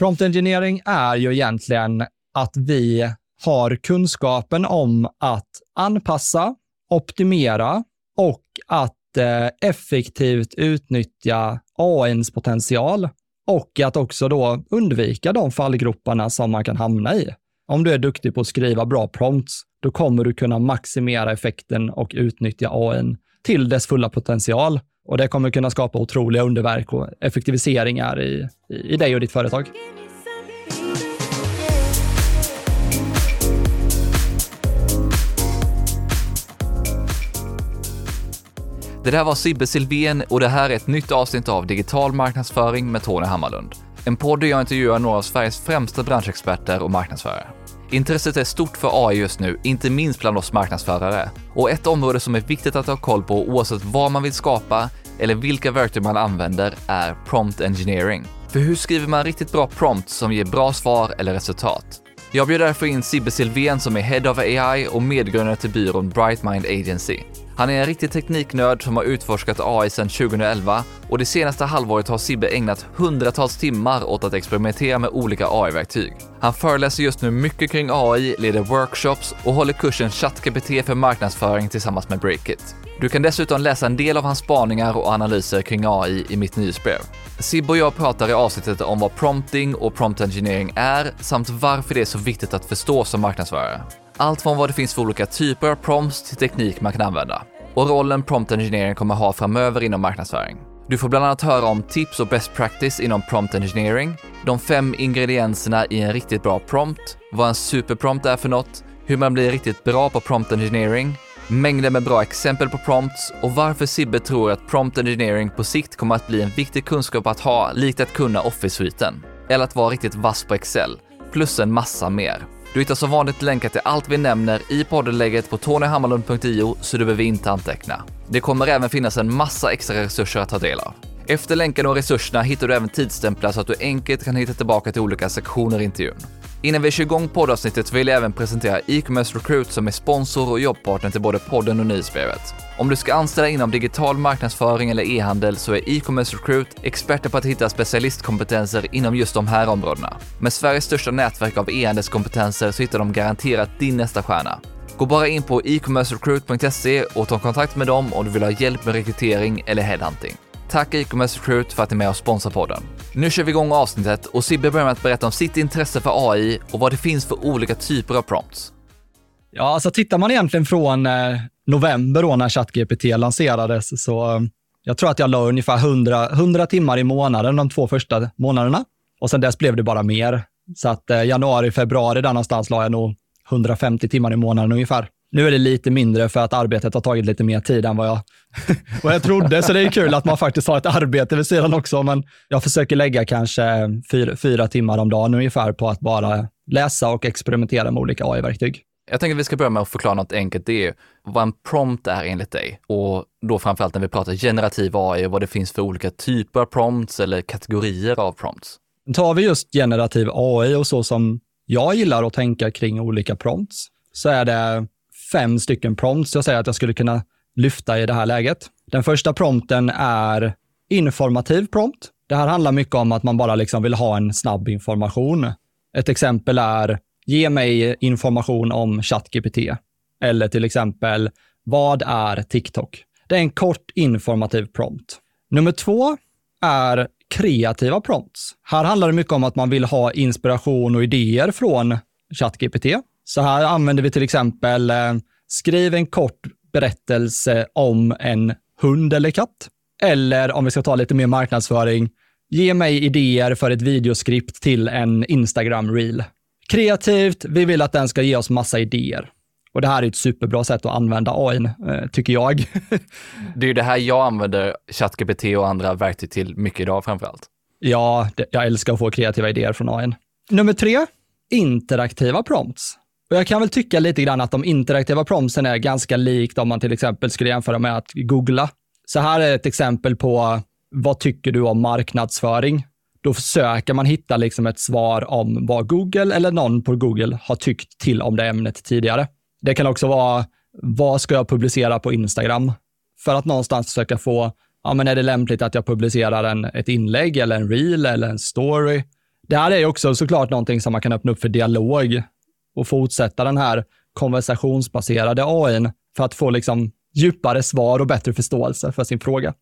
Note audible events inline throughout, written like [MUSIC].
Prompt engineering är ju egentligen att vi har kunskapen om att anpassa, optimera och att eh, effektivt utnyttja AIns potential och att också då undvika de fallgroparna som man kan hamna i. Om du är duktig på att skriva bra prompts, då kommer du kunna maximera effekten och utnyttja AIn till dess fulla potential. Och det kommer kunna skapa otroliga underverk och effektiviseringar i, i dig och ditt företag. Det där var Sibbe Silvén och det här är ett nytt avsnitt av Digital marknadsföring med Tony Hammarlund. En podd där jag intervjuar några av Sveriges främsta branschexperter och marknadsförare. Intresset är stort för AI just nu, inte minst bland oss marknadsförare. Och ett område som är viktigt att ha koll på oavsett vad man vill skapa eller vilka verktyg man använder är prompt engineering. För hur skriver man riktigt bra prompts som ger bra svar eller resultat? Jag bjöd därför in Sibbe Silvén som är Head of AI och medgrundare till byrån Brightmind Agency. Han är en riktig tekniknörd som har utforskat AI sedan 2011 och det senaste halvåret har Sibbe ägnat hundratals timmar åt att experimentera med olika AI-verktyg. Han föreläser just nu mycket kring AI, leder workshops och håller kursen ChatGPT för marknadsföring tillsammans med Breakit. Du kan dessutom läsa en del av hans spaningar och analyser kring AI i mitt nyhetsbrev. Sibbe och jag pratar i avsnittet om vad prompting och prompt engineering är samt varför det är så viktigt att förstå som marknadsförare. Allt från vad det finns för olika typer av prompts till teknik man kan använda. Och rollen prompt engineering kommer ha framöver inom marknadsföring. Du får bland annat höra om tips och best practice inom prompt engineering, de fem ingredienserna i en riktigt bra prompt, vad en superprompt är för något, hur man blir riktigt bra på prompt engineering, mängder med bra exempel på prompts och varför Sibbe tror att prompt engineering på sikt kommer att bli en viktig kunskap att ha, likt att kunna Office-sviten. Eller att vara riktigt vass på Excel, plus en massa mer. Du hittar som vanligt länkar till allt vi nämner i poddenlägget på tonyhammarlund.io så du behöver inte anteckna. Det kommer även finnas en massa extra resurser att ta del av. Efter länken och resurserna hittar du även tidsstämplar så att du enkelt kan hitta tillbaka till olika sektioner i intervjun. Innan vi kör igång poddavsnittet vill jag även presentera e-commerce recruit som är sponsor och jobbpartner till både podden och nyhetsbrevet. Om du ska anställa inom digital marknadsföring eller e-handel så är e-commerce recruit experter på att hitta specialistkompetenser inom just de här områdena. Med Sveriges största nätverk av e-handelskompetenser så hittar de garanterat din nästa stjärna. Gå bara in på e-commercerecruit.se och ta kontakt med dem om du vill ha hjälp med rekrytering eller headhunting. Tack e-commerce recruit för att ni är med och sponsrar podden. Nu kör vi igång avsnittet och Sibbe börjar med att berätta om sitt intresse för AI och vad det finns för olika typer av prompts. Ja, alltså tittar man egentligen från eh, november då när ChatGPT lanserades, så eh, jag tror att jag la ungefär 100, 100 timmar i månaden de två första månaderna. Och sen dess blev det bara mer. Så att eh, januari, februari där någonstans la jag nog 150 timmar i månaden ungefär. Nu är det lite mindre för att arbetet har tagit lite mer tid än vad jag, [LAUGHS] vad jag trodde, så det är kul att man faktiskt har ett arbete vid sidan också. Men jag försöker lägga kanske fyra, fyra timmar om dagen ungefär på att bara läsa och experimentera med olika AI-verktyg. Jag tänker att vi ska börja med att förklara något enkelt. Det är vad en prompt är enligt dig. Och då framförallt när vi pratar generativ AI, vad det finns för olika typer av prompts eller kategorier av prompts. Tar vi just generativ AI och så som jag gillar att tänka kring olika prompts, så är det fem stycken prompts jag säger att jag skulle kunna lyfta i det här läget. Den första prompten är informativ prompt. Det här handlar mycket om att man bara liksom vill ha en snabb information. Ett exempel är, ge mig information om ChatGPT. Eller till exempel, vad är TikTok? Det är en kort informativ prompt. Nummer två är kreativa prompts. Här handlar det mycket om att man vill ha inspiration och idéer från ChatGPT. Så här använder vi till exempel, eh, skriv en kort berättelse om en hund eller katt. Eller om vi ska ta lite mer marknadsföring, ge mig idéer för ett videoskript till en Instagram-reel. Kreativt, vi vill att den ska ge oss massa idéer. Och det här är ett superbra sätt att använda AI, eh, tycker jag. [LAUGHS] det är ju det här jag använder ChatGPT och andra verktyg till mycket idag framför allt. Ja, jag älskar att få kreativa idéer från AI. Nummer tre, interaktiva prompts. Och jag kan väl tycka lite grann att de interaktiva promsen är ganska likt om man till exempel skulle jämföra med att googla. Så här är ett exempel på vad tycker du om marknadsföring? Då försöker man hitta liksom ett svar om vad Google eller någon på Google har tyckt till om det ämnet tidigare. Det kan också vara, vad ska jag publicera på Instagram? För att någonstans försöka få, ja men är det lämpligt att jag publicerar en, ett inlägg eller en reel eller en story? Det här är också såklart någonting som man kan öppna upp för dialog och fortsätta den här konversationsbaserade AI för att få liksom djupare svar och bättre förståelse för sin fråga.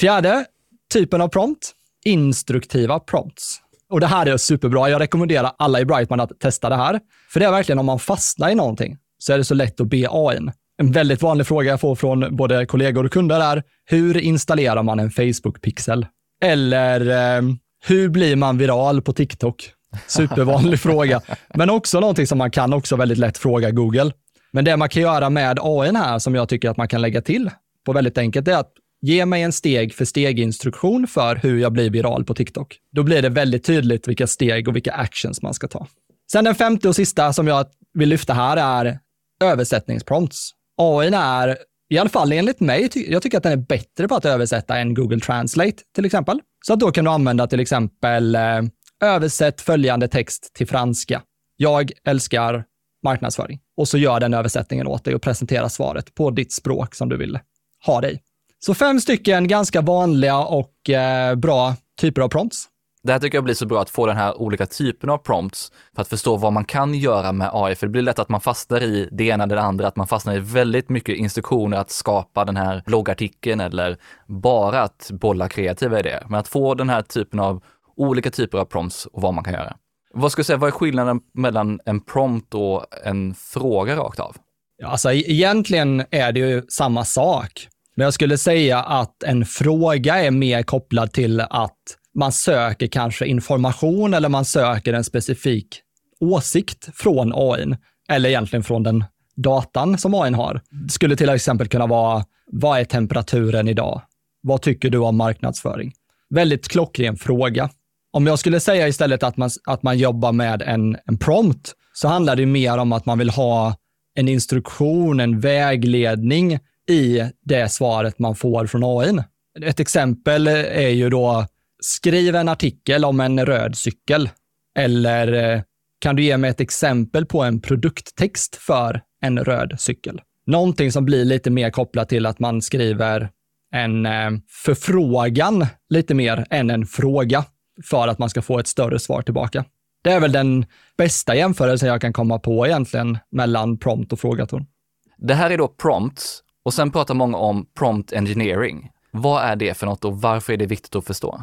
Fjärde typen av prompt, instruktiva prompts. Och det här är superbra. Jag rekommenderar alla i Brightman att testa det här. För det är verkligen om man fastnar i någonting så är det så lätt att be AI. En väldigt vanlig fråga jag får från både kollegor och kunder är, hur installerar man en Facebook-pixel? Eller eh, hur blir man viral på TikTok? Supervanlig fråga. Men också någonting som man kan också väldigt lätt fråga Google. Men det man kan göra med AI här, som jag tycker att man kan lägga till på väldigt enkelt, är att ge mig en steg för steg-instruktion för hur jag blir viral på TikTok. Då blir det väldigt tydligt vilka steg och vilka actions man ska ta. Sen den femte och sista som jag vill lyfta här är översättningsprompts. AI är, i alla fall enligt mig, jag tycker att den är bättre på att översätta än Google Translate till exempel. Så att då kan du använda till exempel eh, översätt följande text till franska. Jag älskar marknadsföring. Och så gör den översättningen åt dig och presenterar svaret på ditt språk som du vill ha dig. Så fem stycken ganska vanliga och eh, bra typer av prompts. Det här tycker jag blir så bra att få den här olika typen av prompts för att förstå vad man kan göra med AI. För det blir lätt att man fastnar i det ena eller det andra, att man fastnar i väldigt mycket instruktioner att skapa den här bloggartikeln eller bara att bolla kreativa idéer. Men att få den här typen av olika typer av prompts och vad man kan göra. Vad ska säga, vad är skillnaden mellan en prompt och en fråga rakt av? Ja, alltså e-, egentligen är det ju samma sak. Men jag skulle säga att en fråga är mer kopplad till att man söker kanske information eller man söker en specifik åsikt från AI eller egentligen från den datan som AI har. Det skulle till exempel kunna vara, vad är temperaturen idag? Vad tycker du om marknadsföring? Väldigt klockren fråga. Om jag skulle säga istället att man, att man jobbar med en, en prompt, så handlar det mer om att man vill ha en instruktion, en vägledning i det svaret man får från AI. Ett exempel är ju då, skriv en artikel om en röd cykel. Eller eh, kan du ge mig ett exempel på en produkttext för en röd cykel? Någonting som blir lite mer kopplat till att man skriver en eh, förfrågan lite mer än en fråga för att man ska få ett större svar tillbaka. Det är väl den bästa jämförelsen jag kan komma på egentligen mellan prompt och frågaton. Det här är då prompts och sen pratar många om prompt engineering. Vad är det för något och varför är det viktigt att förstå?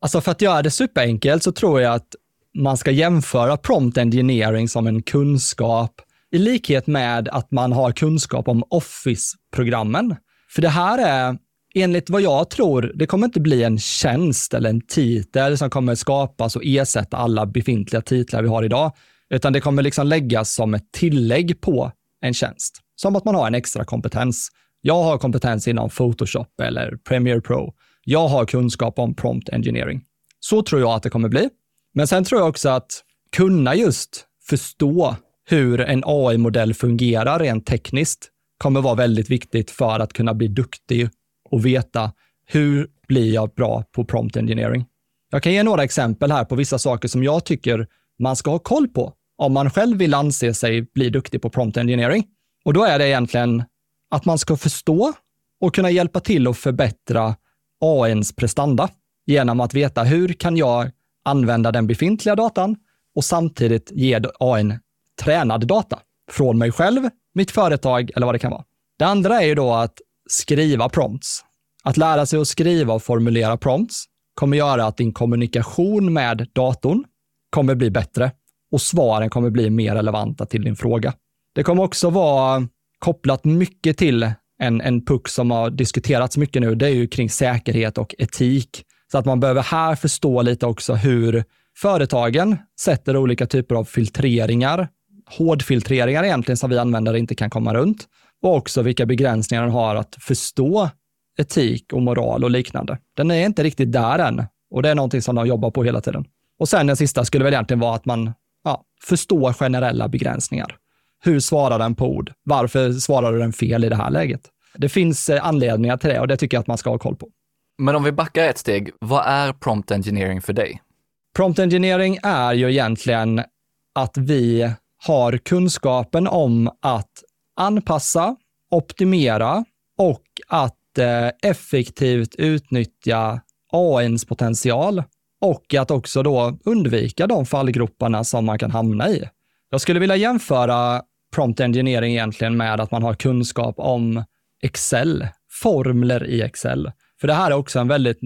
Alltså för att göra det superenkelt så tror jag att man ska jämföra prompt engineering som en kunskap i likhet med att man har kunskap om Office-programmen. För det här är enligt vad jag tror, det kommer inte bli en tjänst eller en titel som kommer skapas och ersätta alla befintliga titlar vi har idag, utan det kommer liksom läggas som ett tillägg på en tjänst. Som att man har en extra kompetens. Jag har kompetens inom Photoshop eller Premiere Pro. Jag har kunskap om prompt engineering. Så tror jag att det kommer bli. Men sen tror jag också att kunna just förstå hur en AI-modell fungerar rent tekniskt kommer vara väldigt viktigt för att kunna bli duktig och veta hur blir jag bra på prompt engineering. Jag kan ge några exempel här på vissa saker som jag tycker man ska ha koll på om man själv vill anse sig bli duktig på prompt engineering. Och då är det egentligen att man ska förstå och kunna hjälpa till att förbättra AIns prestanda genom att veta hur kan jag använda den befintliga datan och samtidigt ge AIn tränad data från mig själv, mitt företag eller vad det kan vara. Det andra är ju då att skriva prompts. Att lära sig att skriva och formulera prompts kommer göra att din kommunikation med datorn kommer bli bättre och svaren kommer bli mer relevanta till din fråga. Det kommer också vara kopplat mycket till en, en puck som har diskuterats mycket nu. Det är ju kring säkerhet och etik. Så att man behöver här förstå lite också hur företagen sätter olika typer av filtreringar, hårdfiltreringar egentligen som vi användare inte kan komma runt och också vilka begränsningar den har att förstå etik och moral och liknande. Den är inte riktigt där än och det är någonting som de jobbar på hela tiden. Och sen den sista skulle väl egentligen vara att man ja, förstår generella begränsningar. Hur svarar den på ord? Varför svarar den fel i det här läget? Det finns eh, anledningar till det och det tycker jag att man ska ha koll på. Men om vi backar ett steg, vad är prompt engineering för dig? Prompt engineering är ju egentligen att vi har kunskapen om att anpassa, optimera och att effektivt utnyttja AIns potential och att också då undvika de fallgroparna som man kan hamna i. Jag skulle vilja jämföra prompt engineering egentligen med att man har kunskap om Excel, formler i Excel. För det här är också en väldigt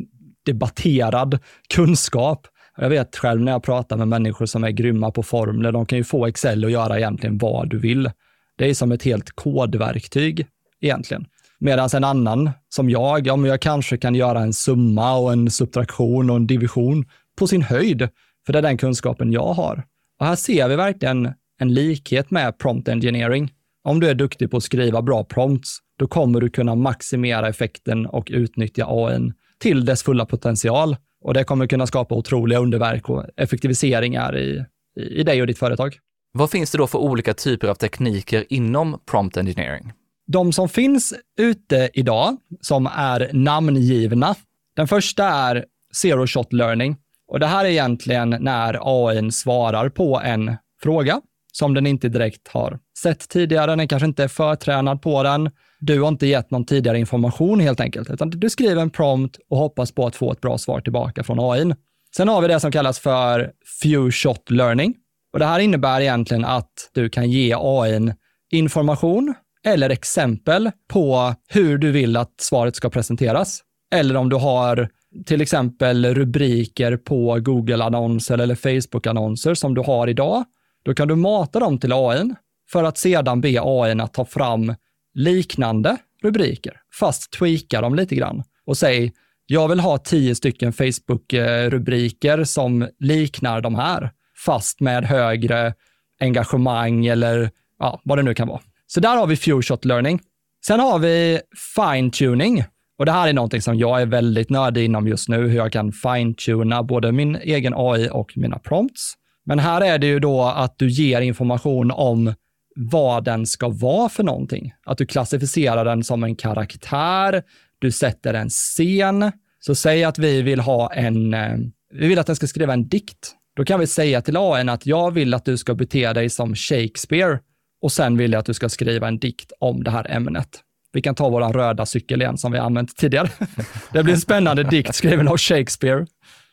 debatterad kunskap. Jag vet själv när jag pratar med människor som är grymma på formler, de kan ju få Excel att göra egentligen vad du vill. Det är som ett helt kodverktyg egentligen. Medan en annan, som jag, ja, men jag kanske kan göra en summa och en subtraktion och en division på sin höjd, för det är den kunskapen jag har. Och här ser vi verkligen en likhet med prompt engineering. Om du är duktig på att skriva bra prompts, då kommer du kunna maximera effekten och utnyttja AI till dess fulla potential. Och det kommer kunna skapa otroliga underverk och effektiviseringar i, i dig och ditt företag. Vad finns det då för olika typer av tekniker inom prompt engineering? De som finns ute idag, som är namngivna, den första är zero shot learning. Och det här är egentligen när AI svarar på en fråga som den inte direkt har sett tidigare. Den kanske inte är förtränad på den. Du har inte gett någon tidigare information helt enkelt, utan du skriver en prompt och hoppas på att få ett bra svar tillbaka från AI. Sen har vi det som kallas för few shot learning. Och det här innebär egentligen att du kan ge AI information eller exempel på hur du vill att svaret ska presenteras. Eller om du har till exempel rubriker på Google-annonser eller Facebook-annonser som du har idag, då kan du mata dem till AI för att sedan be AI att ta fram liknande rubriker, fast tweaka dem lite grann och säg, jag vill ha tio stycken Facebook-rubriker som liknar de här, fast med högre engagemang eller ja, vad det nu kan vara. Så där har vi few shot learning. Sen har vi fine tuning och det här är någonting som jag är väldigt nördig inom just nu, hur jag kan fine-tuna både min egen AI och mina prompts. Men här är det ju då att du ger information om vad den ska vara för någonting. Att du klassificerar den som en karaktär, du sätter en scen. Så säg att vi vill ha en, eh, vi vill att den ska skriva en dikt. Då kan vi säga till AI att jag vill att du ska bete dig som Shakespeare och sen vill jag att du ska skriva en dikt om det här ämnet. Vi kan ta vår röda cykel igen som vi använt tidigare. [LAUGHS] Det blir en spännande dikt skriven av Shakespeare.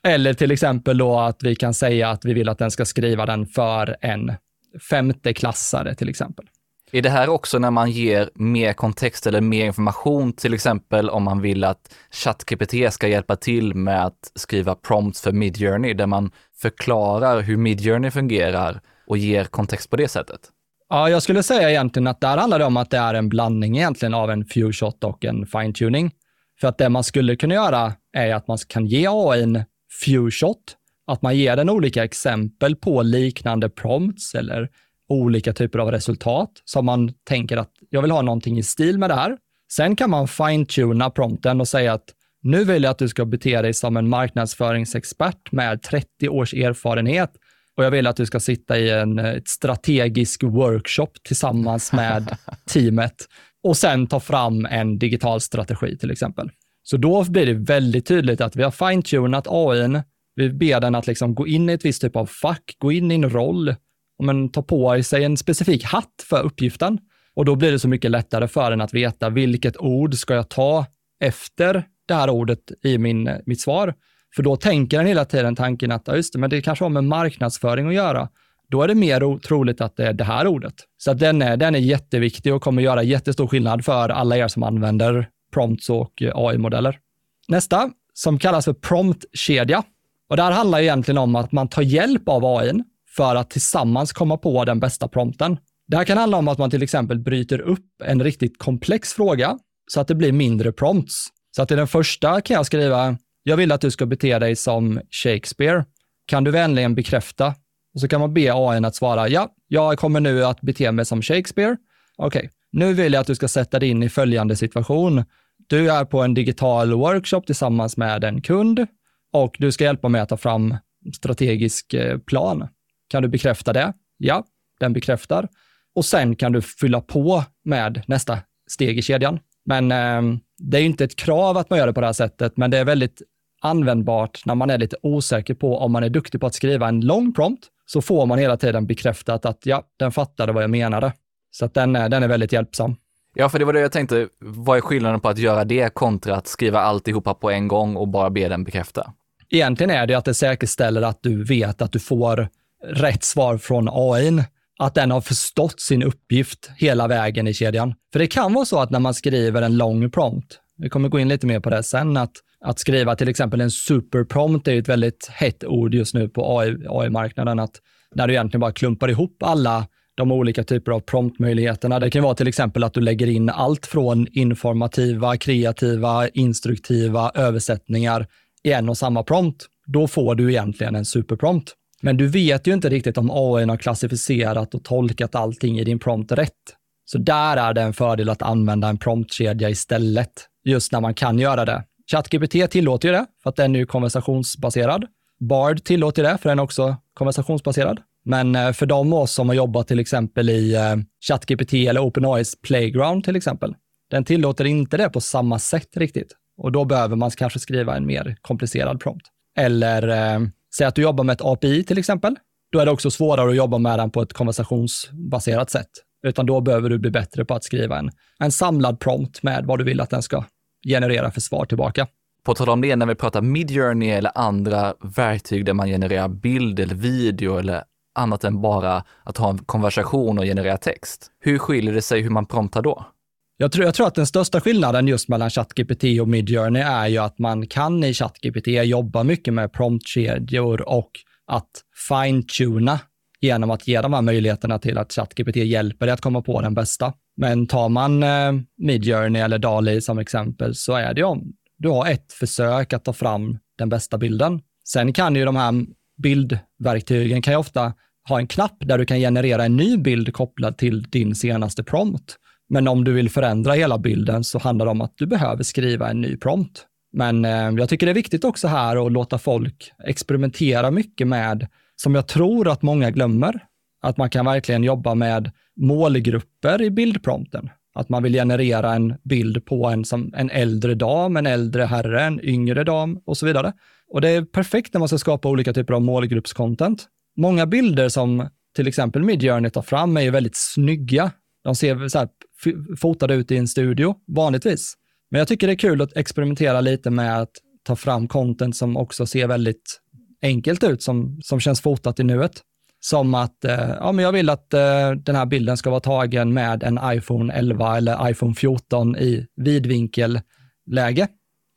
Eller till exempel då att vi kan säga att vi vill att den ska skriva den för en femteklassare till exempel. Är det här också när man ger mer kontext eller mer information, till exempel om man vill att ChatGPT ska hjälpa till med att skriva prompts för Midjourney, där man förklarar hur Midjourney fungerar och ger kontext på det sättet? Ja, jag skulle säga egentligen att där handlar det om att det är en blandning egentligen av en few shot och en fine tuning. För att det man skulle kunna göra är att man kan ge AI en few shot, att man ger den olika exempel på liknande prompts eller olika typer av resultat som man tänker att jag vill ha någonting i stil med det här. Sen kan man fine-tuna prompten och säga att nu vill jag att du ska bete dig som en marknadsföringsexpert med 30 års erfarenhet och jag vill att du ska sitta i en ett strategisk workshop tillsammans med [LAUGHS] teamet och sen ta fram en digital strategi till exempel. Så då blir det väldigt tydligt att vi har fine-tunat AI. Vi ber den att liksom gå in i ett visst typ av fack, gå in i en roll, men ta på sig en specifik hatt för uppgiften. Och då blir det så mycket lättare för den att veta vilket ord ska jag ta efter det här ordet i min, mitt svar. För då tänker den hela tiden tanken att, ja just det, men det kanske har med marknadsföring att göra. Då är det mer troligt att det är det här ordet. Så att den, är, den är jätteviktig och kommer göra jättestor skillnad för alla er som använder prompts och eh, AI-modeller. Nästa, som kallas för promptkedja. Och det här handlar egentligen om att man tar hjälp av AI för att tillsammans komma på den bästa prompten. Det här kan handla om att man till exempel bryter upp en riktigt komplex fråga så att det blir mindre prompts. Så att i den första kan jag skriva, jag vill att du ska bete dig som Shakespeare. Kan du vänligen bekräfta? Och så kan man be AI att svara, ja, jag kommer nu att bete mig som Shakespeare. Okej, okay. nu vill jag att du ska sätta dig in i följande situation. Du är på en digital workshop tillsammans med en kund och du ska hjälpa mig att ta fram strategisk eh, plan. Kan du bekräfta det? Ja, den bekräftar. Och sen kan du fylla på med nästa steg i kedjan. Men eh, det är inte ett krav att man gör det på det här sättet, men det är väldigt användbart när man är lite osäker på om man är duktig på att skriva en lång prompt, så får man hela tiden bekräftat att ja, den fattade vad jag menade. Så att den, är, den är väldigt hjälpsam. Ja, för det var det jag tänkte. Vad är skillnaden på att göra det kontra att skriva alltihopa på en gång och bara be den bekräfta? Egentligen är det att det säkerställer att du vet att du får rätt svar från AI. Att den har förstått sin uppgift hela vägen i kedjan. För det kan vara så att när man skriver en lång prompt, vi kommer gå in lite mer på det sen, att, att skriva till exempel en superprompt är ett väldigt hett ord just nu på AI-marknaden, att när du egentligen bara klumpar ihop alla de olika typer av promptmöjligheterna. Det kan vara till exempel att du lägger in allt från informativa, kreativa, instruktiva översättningar i en och samma prompt. Då får du egentligen en superprompt. Men du vet ju inte riktigt om AI har klassificerat och tolkat allting i din prompt rätt. Så där är det en fördel att använda en promptkedja istället, just när man kan göra det. ChatGPT tillåter ju det, för att den är konversationsbaserad. Bard tillåter det, för den är också konversationsbaserad. Men eh, för de av oss som har jobbat till exempel i eh, ChatGPT eller OpenAIs Playground till exempel, den tillåter inte det på samma sätt riktigt. Och då behöver man kanske skriva en mer komplicerad prompt. Eller eh, säg att du jobbar med ett API till exempel. Då är det också svårare att jobba med den på ett konversationsbaserat sätt. Utan då behöver du bli bättre på att skriva en, en samlad prompt med vad du vill att den ska generera för svar tillbaka. På tal om det, när vi pratar Midjourney eller andra verktyg där man genererar bild eller video eller annat än bara att ha en konversation och generera text. Hur skiljer det sig hur man promptar då? Jag tror, jag tror att den största skillnaden just mellan ChatGPT och Midjourney är ju att man kan i ChatGPT jobba mycket med promptkedjor och att fine-tuna genom att ge de här möjligheterna till att ChatGPT hjälper dig att komma på den bästa. Men tar man eh, Midjourney eller DALI som exempel så är det om du har ett försök att ta fram den bästa bilden. Sen kan ju de här bildverktygen kan ju ofta ha en knapp där du kan generera en ny bild kopplad till din senaste prompt. Men om du vill förändra hela bilden så handlar det om att du behöver skriva en ny prompt. Men eh, jag tycker det är viktigt också här att låta folk experimentera mycket med, som jag tror att många glömmer, att man kan verkligen jobba med målgrupper i bildprompten. Att man vill generera en bild på en, som en äldre dam, en äldre herre, en yngre dam och så vidare. Och det är perfekt när man ska skapa olika typer av målgruppscontent. Många bilder som till exempel Midjourney tar fram är ju väldigt snygga. De ser så här fotade ut i en studio, vanligtvis. Men jag tycker det är kul att experimentera lite med att ta fram content som också ser väldigt enkelt ut, som, som känns fotat i nuet. Som att, eh, ja men jag vill att eh, den här bilden ska vara tagen med en iPhone 11 eller iPhone 14 i vidvinkelläge.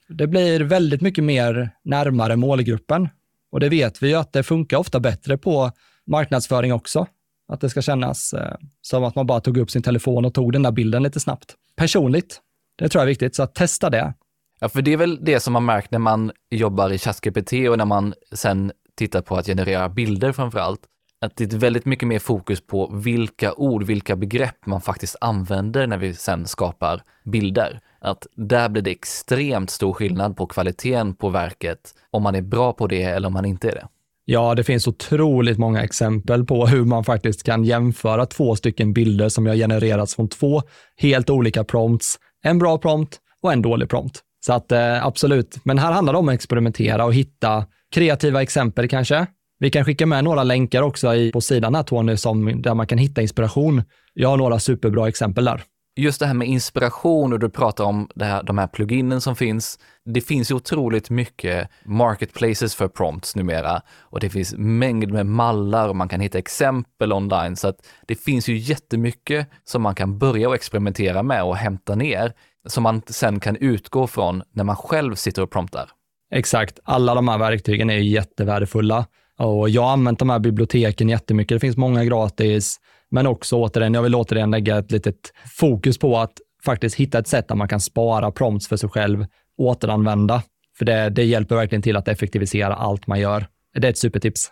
Det blir väldigt mycket mer närmare målgruppen. Och det vet vi ju att det funkar ofta bättre på marknadsföring också. Att det ska kännas eh, som att man bara tog upp sin telefon och tog den där bilden lite snabbt. Personligt, det tror jag är viktigt, så att testa det. Ja, för det är väl det som man märkt när man jobbar i ChatGPT och när man sen tittar på att generera bilder framför allt. Att det är väldigt mycket mer fokus på vilka ord, vilka begrepp man faktiskt använder när vi sen skapar bilder. Att där blir det extremt stor skillnad på kvaliteten på verket, om man är bra på det eller om man inte är det. Ja, det finns otroligt många exempel på hur man faktiskt kan jämföra två stycken bilder som har genererats från två helt olika prompts. En bra prompt och en dålig prompt. Så att eh, absolut, men här handlar det om att experimentera och hitta kreativa exempel kanske. Vi kan skicka med några länkar också i, på sidan här Tony, som, där man kan hitta inspiration. Jag har några superbra exempel där just det här med inspiration och du pratar om här, de här pluginen som finns. Det finns ju otroligt mycket marketplaces för prompts numera och det finns mängd med mallar och man kan hitta exempel online så att det finns ju jättemycket som man kan börja och experimentera med och hämta ner som man sen kan utgå från när man själv sitter och promptar. Exakt, alla de här verktygen är jättevärdefulla och jag har använt de här biblioteken jättemycket. Det finns många gratis men också återigen, jag vill återigen lägga ett litet fokus på att faktiskt hitta ett sätt där man kan spara prompts för sig själv, återanvända. För det, det hjälper verkligen till att effektivisera allt man gör. Det är ett supertips.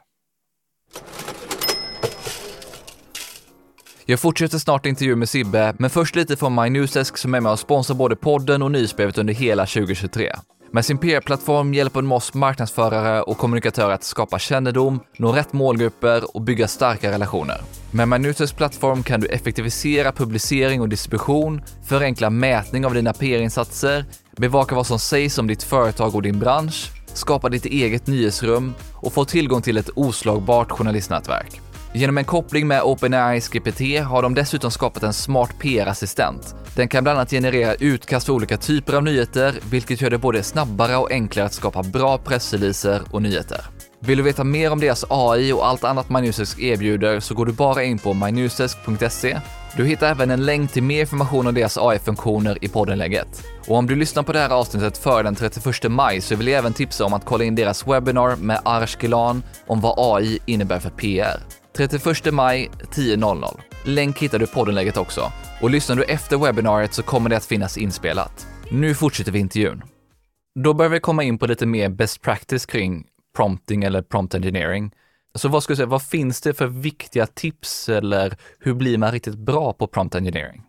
Jag fortsätter snart intervju med Sibbe, men först lite från MyNewsdesk som är med och sponsrar både podden och nyhetsbrevet under hela 2023. Med sin PR-plattform hjälper Moss oss marknadsförare och kommunikatörer att skapa kännedom, nå rätt målgrupper och bygga starka relationer. Med Minuters plattform kan du effektivisera publicering och distribution, förenkla mätning av dina PR-insatser, bevaka vad som sägs om ditt företag och din bransch, skapa ditt eget nyhetsrum och få tillgång till ett oslagbart journalistnätverk. Genom en koppling med OpenAIs GPT har de dessutom skapat en smart PR-assistent. Den kan bland annat generera utkast för olika typer av nyheter, vilket gör det både snabbare och enklare att skapa bra pressreleaser och nyheter. Vill du veta mer om deras AI och allt annat MyNewsDesk erbjuder så går du bara in på mynewsdesk.se. Du hittar även en länk till mer information om deras AI-funktioner i poddenlägget. Och om du lyssnar på det här avsnittet före den 31 maj så vill jag även tipsa om att kolla in deras webbinar med Arsh Gilan om vad AI innebär för PR. 31 maj 10.00. Länk hittar du i poddenlägget också. Och lyssnar du efter webbinariet så kommer det att finnas inspelat. Nu fortsätter vi intervjun. Då börjar vi komma in på lite mer best practice kring prompting eller prompt engineering. Så vad ska du säga, vad finns det för viktiga tips eller hur blir man riktigt bra på prompt engineering?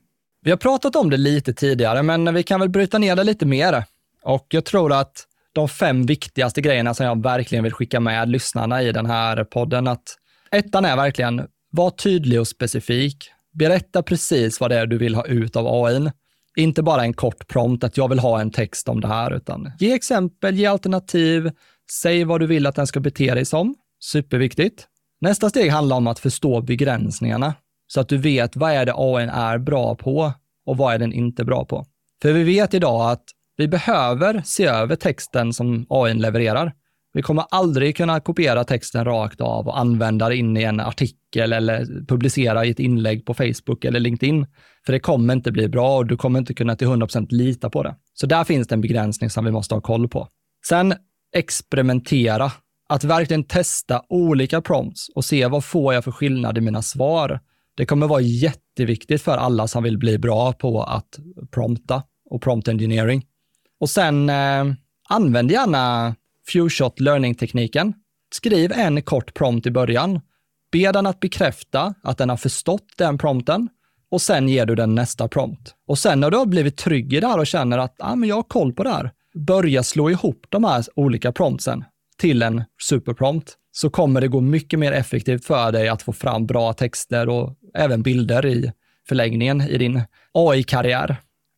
Vi har pratat om det lite tidigare, men vi kan väl bryta ner det lite mer. Och jag tror att de fem viktigaste grejerna som jag verkligen vill skicka med lyssnarna i den här podden, att ettan är verkligen, var tydlig och specifik. Berätta precis vad det är du vill ha ut av AI. Inte bara en kort prompt att jag vill ha en text om det här, utan ge exempel, ge alternativ, säg vad du vill att den ska bete dig som. Superviktigt. Nästa steg handlar om att förstå begränsningarna, så att du vet vad är det AI är bra på och vad är den inte bra på. För vi vet idag att vi behöver se över texten som AI levererar. Vi kommer aldrig kunna kopiera texten rakt av och använda det in i en artikel eller publicera i ett inlägg på Facebook eller LinkedIn. För det kommer inte bli bra och du kommer inte kunna till 100% lita på det. Så där finns det en begränsning som vi måste ha koll på. Sen experimentera. Att verkligen testa olika prompts och se vad får jag för skillnad i mina svar. Det kommer vara jätteviktigt för alla som vill bli bra på att prompta och prompt engineering. Och sen eh, använd gärna few-shot learning-tekniken. Skriv en kort prompt i början. Be den att bekräfta att den har förstått den prompten och sen ger du den nästa prompt. Och sen när du har blivit trygg i det här och känner att ah, men jag har koll på det här, börja slå ihop de här olika promptsen till en superprompt så kommer det gå mycket mer effektivt för dig att få fram bra texter och även bilder i förlängningen i din AI-karriär.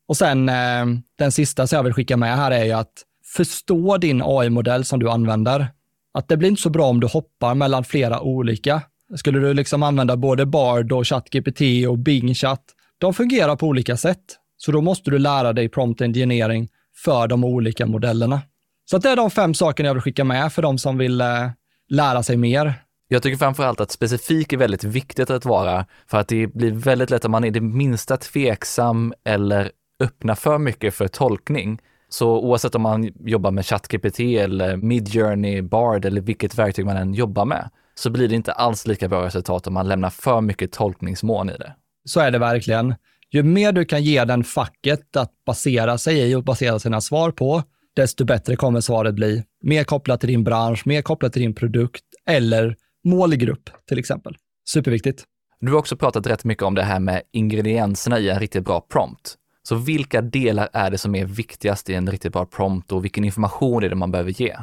Och sen eh, den sista som jag vill skicka med här är ju att förstå din AI-modell som du använder. Att det blir inte så bra om du hoppar mellan flera olika. Skulle du liksom använda både Bard och ChatGPT och Bing Chat, de fungerar på olika sätt. Så då måste du lära dig prompt engineering för de olika modellerna. Så det är de fem sakerna jag vill skicka med för de som vill eh, lära sig mer. Jag tycker framförallt att specifik är väldigt viktigt att vara, för att det blir väldigt lätt om man är det minsta tveksam eller öppnar för mycket för tolkning. Så oavsett om man jobbar med ChatGPT eller Midjourney, Bard eller vilket verktyg man än jobbar med, så blir det inte alls lika bra resultat om man lämnar för mycket tolkningsmån i det. Så är det verkligen. Ju mer du kan ge den facket att basera sig i och basera sina svar på, desto bättre kommer svaret bli. Mer kopplat till din bransch, mer kopplat till din produkt eller målgrupp till exempel. Superviktigt. Du har också pratat rätt mycket om det här med ingredienserna i en riktigt bra prompt. Så vilka delar är det som är viktigast i en riktigt bra prompt och vilken information är det man behöver ge?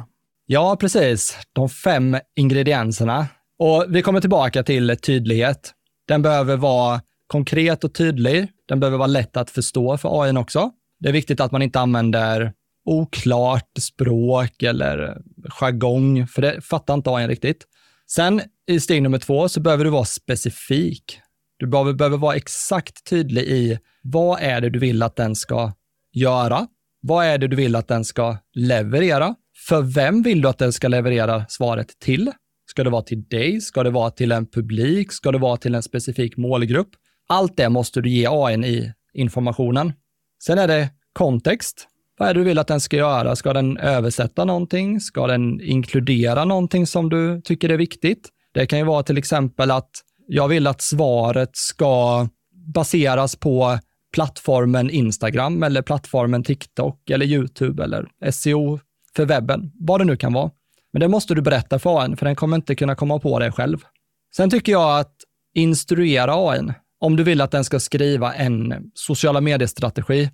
Ja, precis. De fem ingredienserna. Och vi kommer tillbaka till tydlighet. Den behöver vara konkret och tydlig. Den behöver vara lätt att förstå för AI också. Det är viktigt att man inte använder oklart språk eller jargong, för det fattar inte AI riktigt. Sen i steg nummer två så behöver du vara specifik. Du behöver, behöver vara exakt tydlig i vad är det du vill att den ska göra? Vad är det du vill att den ska leverera? För vem vill du att den ska leverera svaret till? Ska det vara till dig? Ska det vara till en publik? Ska det vara till en specifik målgrupp? Allt det måste du ge AI i informationen. Sen är det kontext. Vad är det du vill att den ska göra? Ska den översätta någonting? Ska den inkludera någonting som du tycker är viktigt? Det kan ju vara till exempel att jag vill att svaret ska baseras på plattformen Instagram eller plattformen TikTok eller YouTube eller SEO för webben, vad det nu kan vara. Men det måste du berätta för AI, för den kommer inte kunna komma på det själv. Sen tycker jag att instruera AI. Om du vill att den ska skriva en sociala medier-strategi,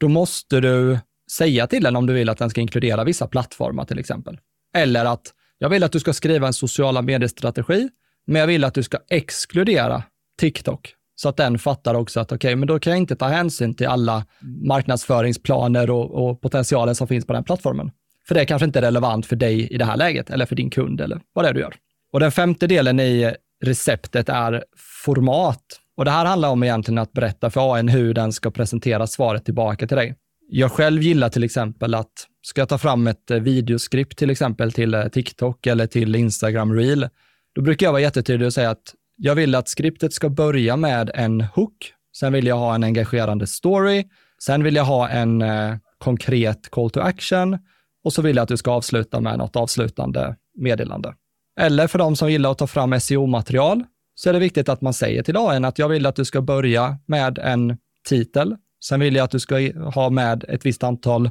då måste du säga till den om du vill att den ska inkludera vissa plattformar till exempel. Eller att jag vill att du ska skriva en sociala medier-strategi, men jag vill att du ska exkludera TikTok så att den fattar också att okej, okay, men då kan jag inte ta hänsyn till alla marknadsföringsplaner och, och potentialen som finns på den plattformen. För det är kanske inte är relevant för dig i det här läget eller för din kund eller vad det är du gör. Och den femte delen i receptet är format. Och det här handlar om egentligen att berätta för AI hur den ska presentera svaret tillbaka till dig. Jag själv gillar till exempel att, ska jag ta fram ett eh, videoskript till exempel till eh, TikTok eller till Instagram Reel, då brukar jag vara jättetydlig och säga att jag vill att skriptet ska börja med en hook, sen vill jag ha en engagerande story, sen vill jag ha en eh, konkret call to action och så vill jag att du ska avsluta med något avslutande meddelande. Eller för de som gillar att ta fram SEO-material så är det viktigt att man säger till AI att jag vill att du ska börja med en titel. Sen vill jag att du ska ha med ett visst antal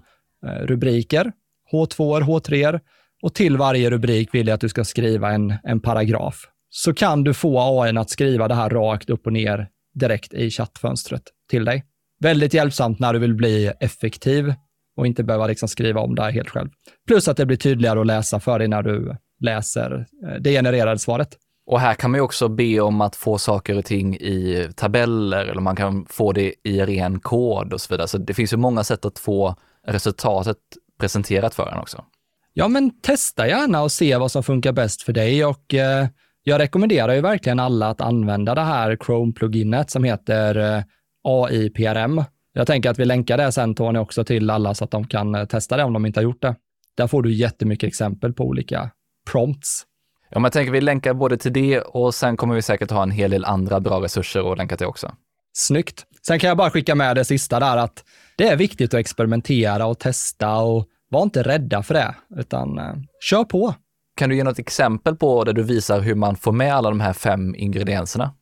eh, rubriker, H2, H3 och till varje rubrik vill jag att du ska skriva en, en paragraf. Så kan du få AI att skriva det här rakt upp och ner direkt i chattfönstret till dig. Väldigt hjälpsamt när du vill bli effektiv och inte behöva liksom skriva om det här helt själv. Plus att det blir tydligare att läsa för dig när du läser eh, det genererade svaret. Och här kan man ju också be om att få saker och ting i tabeller eller man kan få det i ren kod och så vidare. Så det finns ju många sätt att få resultatet presenterat för en också. Ja, men testa gärna och se vad som funkar bäst för dig och eh, jag rekommenderar ju verkligen alla att använda det här Chrome-pluginet som heter eh, AI-PRM. Jag tänker att vi länkar det sen Tony också till alla så att de kan eh, testa det om de inte har gjort det. Där får du jättemycket exempel på olika prompts. Ja, men jag tänker vi länkar både till det och sen kommer vi säkert ha en hel del andra bra resurser att länka till också. Snyggt. Sen kan jag bara skicka med det sista där att det är viktigt att experimentera och testa och var inte rädda för det, utan eh, kör på. Kan du ge något exempel på där du visar hur man får med alla de här fem ingredienserna?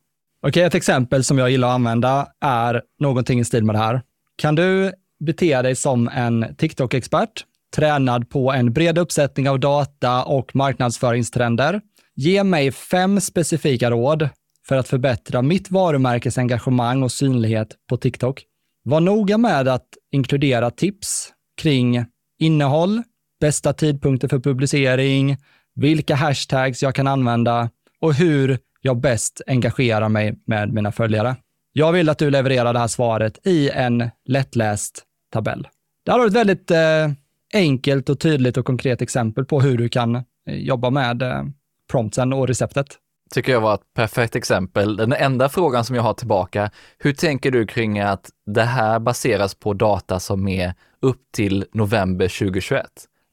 Okej, ett exempel som jag gillar att använda är någonting i stil med det här. Kan du bete dig som en TikTok-expert, tränad på en bred uppsättning av data och marknadsföringstrender? Ge mig fem specifika råd för att förbättra mitt varumärkes engagemang och synlighet på TikTok. Var noga med att inkludera tips kring innehåll, bästa tidpunkter för publicering, vilka hashtags jag kan använda och hur jag bäst engagerar mig med mina följare. Jag vill att du levererar det här svaret i en lättläst tabell. Det här har ett väldigt eh, enkelt och tydligt och konkret exempel på hur du kan eh, jobba med eh, promptsen och receptet. Tycker jag var ett perfekt exempel. Den enda frågan som jag har tillbaka, hur tänker du kring att det här baseras på data som är upp till november 2021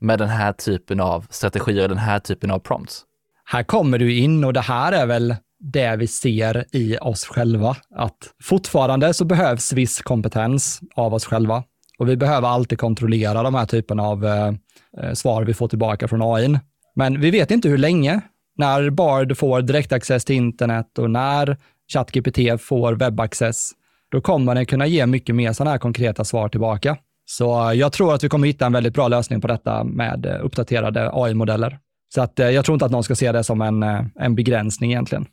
med den här typen av strategier, och den här typen av prompts? Här kommer du in och det här är väl det vi ser i oss själva, att fortfarande så behövs viss kompetens av oss själva och vi behöver alltid kontrollera de här typerna av eh, eh svar vi får tillbaka från AI. Men vi vet inte hur länge. När Bard får direktaccess till internet och när ChatGPT får webbaccess, då kommer den kunna ge mycket mer sådana här konkreta svar tillbaka. Så jag tror att vi kommer hitta en väldigt bra lösning på detta med eh, uppdaterade AI-modeller. Så att, eh, jag tror inte att någon ska se det som en, eh, en begränsning egentligen.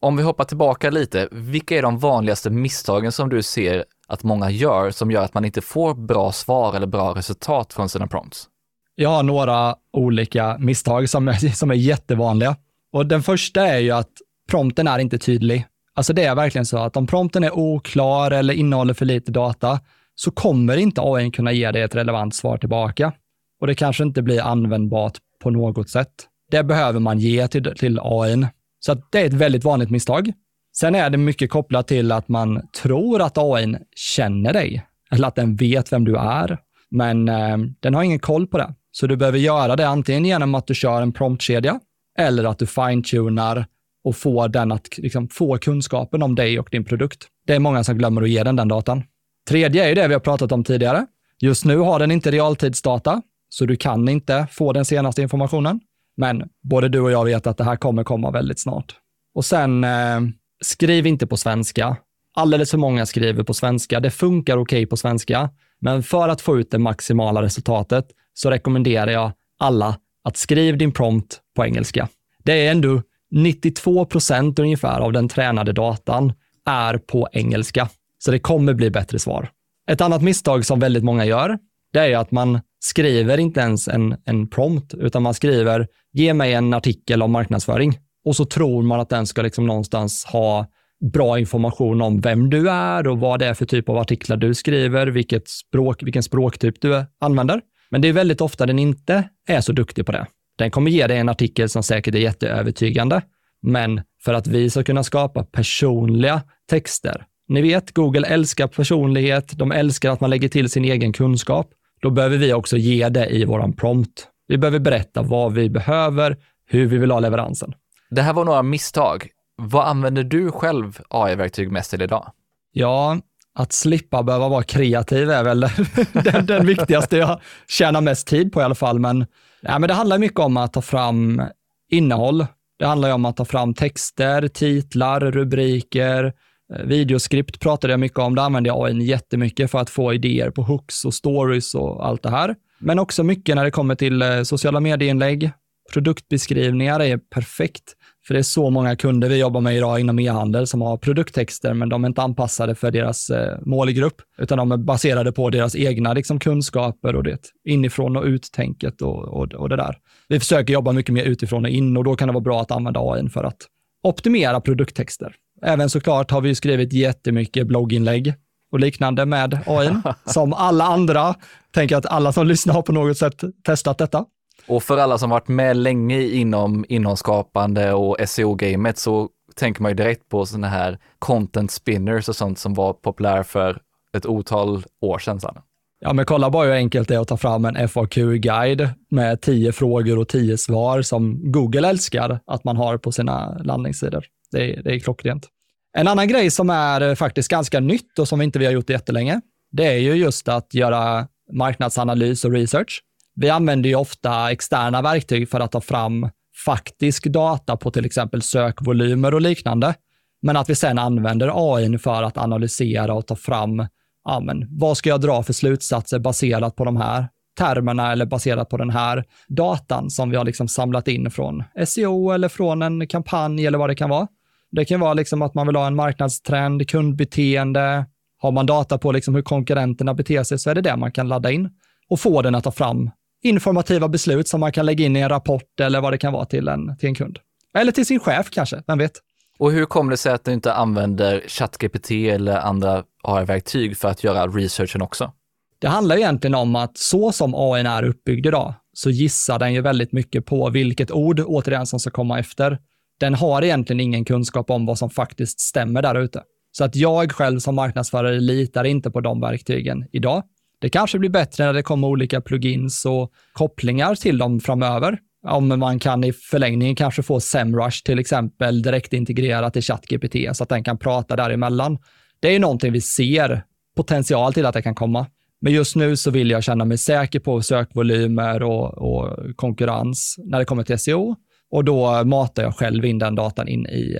Om vi hoppar tillbaka lite, vilka är de vanligaste misstagen som du ser att många gör som gör att man inte får bra svar eller bra resultat från sina prompts? Jag har några olika misstag som är, [LAUGHS] som är jättevanliga. Och den första är ju att prompten är inte tydlig. Alltså det är verkligen så att om prompten är oklar eller innehåller för lite data, så kommer inte AI kunna ge dig ett relevant svar tillbaka. Och det kanske inte blir användbart på något sätt. Det behöver man ge till, till AI. Så det är ett väldigt vanligt misstag. Sen är det mycket kopplat till att man tror att AI känner dig, eller att den vet vem du är, men eh, den har ingen koll på det. Så du behöver göra det antingen genom att du kör en promptkedja, eller att du finetunar och får den att liksom, få kunskapen om dig och din produkt. Det är många som glömmer att ge den den datan. Tredje är det vi har pratat om tidigare. Just nu har den inte realtidsdata, så du kan inte få den senaste informationen. Men både du och jag vet att det här kommer komma väldigt snart. Och sen, eh, skriv inte på svenska. Alldeles för många skriver på svenska. Det funkar okej okay på svenska, men för att få ut det maximala resultatet så rekommenderar jag alla att skriv din prompt på engelska. Det är ändå 92 procent ungefär av den tränade datan är på engelska, så det kommer bli bättre svar. Ett annat misstag som väldigt många gör, det är att man skriver inte ens en, en prompt, utan man skriver ge mig en artikel om marknadsföring. Och så tror man att den ska liksom någonstans ha bra information om vem du är och vad det är för typ av artiklar du skriver, vilket språk, vilken språktyp du använder. Men det är väldigt ofta den inte är så duktig på det. Den kommer ge dig en artikel som säkert är jätteövertygande, men för att vi ska kunna skapa personliga texter. Ni vet, Google älskar personlighet, de älskar att man lägger till sin egen kunskap. Då behöver vi också ge det i våran prompt. Vi behöver berätta vad vi behöver, hur vi vill ha leveransen. Det här var några misstag. Vad använder du själv AI-verktyg mest till idag? Ja, att slippa behöva vara kreativ är väl [LAUGHS] den, den viktigaste jag tjänar mest tid på i alla fall. Men, ja, men det handlar mycket om att ta fram innehåll. Det handlar om att ta fram texter, titlar, rubriker, Eh, videoskript pratade jag mycket om. Det använde jag AI jättemycket för att få idéer på hooks och stories och allt det här. Men också mycket när det kommer till eh, sociala medieinlägg. Produktbeskrivningar är perfekt. För det är så många kunder vi jobbar med idag inom e-handel som har produkttexter, men de är inte anpassade för deras eh, målgrupp, utan de är baserade på deras egna liksom, kunskaper och det inifrån och ut-tänket och, och, och, det där. Vi försöker jobba mycket mer utifrån och in och då kan det vara bra att använda AI för att optimera produkttexter. Även såklart har vi skrivit jättemycket blogginlägg och liknande med AI, [LAUGHS] som alla andra. Tänker att alla som lyssnar har på något sätt testat detta. Och för alla som varit med länge inom innehållsskapande och SEO-gamet så tänker man ju direkt på sådana här content spinners och sånt som var populära för ett otal år sedan. sedan. Ja, men kolla bara hur enkelt det är att ta fram en FAQ-guide med tio frågor och tio svar som Google älskar att man har på sina landningssidor. Det är, det är klockrent. En annan grej som är eh, faktiskt ganska nytt och som inte vi har gjort jättelänge, det är ju just att göra marknadsanalys och research. Vi använder ju ofta externa verktyg för att ta fram faktisk data på till exempel sökvolymer och liknande. Men att vi sedan använder AI för att analysera och ta fram, ja, men, vad ska jag dra för slutsatser baserat på de här termerna eller baserat på den här datan som vi har liksom samlat in från SEO eller från en kampanj eller vad det kan vara. Det kan vara liksom att man vill ha en marknadstrend, kundbeteende. Har man data på liksom hur konkurrenterna beter sig så är det det man kan ladda in och få den att ta fram informativa beslut som man kan lägga in i en rapport eller vad det kan vara till en, till en kund. Eller till sin chef kanske, vem vet? Och hur kommer det sig att du inte använder ChatGPT eller andra AI-verktyg för att göra researchen också? Det handlar egentligen om att så som AI är uppbyggd idag, så gissar den ju väldigt mycket på vilket ord, återigen, som ska komma efter. Den har egentligen ingen kunskap om vad som faktiskt stämmer där ute. Så att jag själv som marknadsförare litar inte på de verktygen idag. Det kanske blir bättre när det kommer olika plugins och kopplingar till dem framöver. Om man kan i förlängningen kanske få SEMrush till exempel direkt integrerat i ChatGPT så att den kan prata däremellan. Det är ju någonting vi ser potential till att det kan komma. Men just nu så vill jag känna mig säker på sökvolymer och, och konkurrens när det kommer till SEO och då matar jag själv in den datan in i,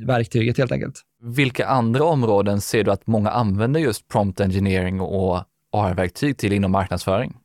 i verktyget helt enkelt. Vilka andra områden ser du att många använder just prompt engineering och AR-verktyg till inom marknadsföring?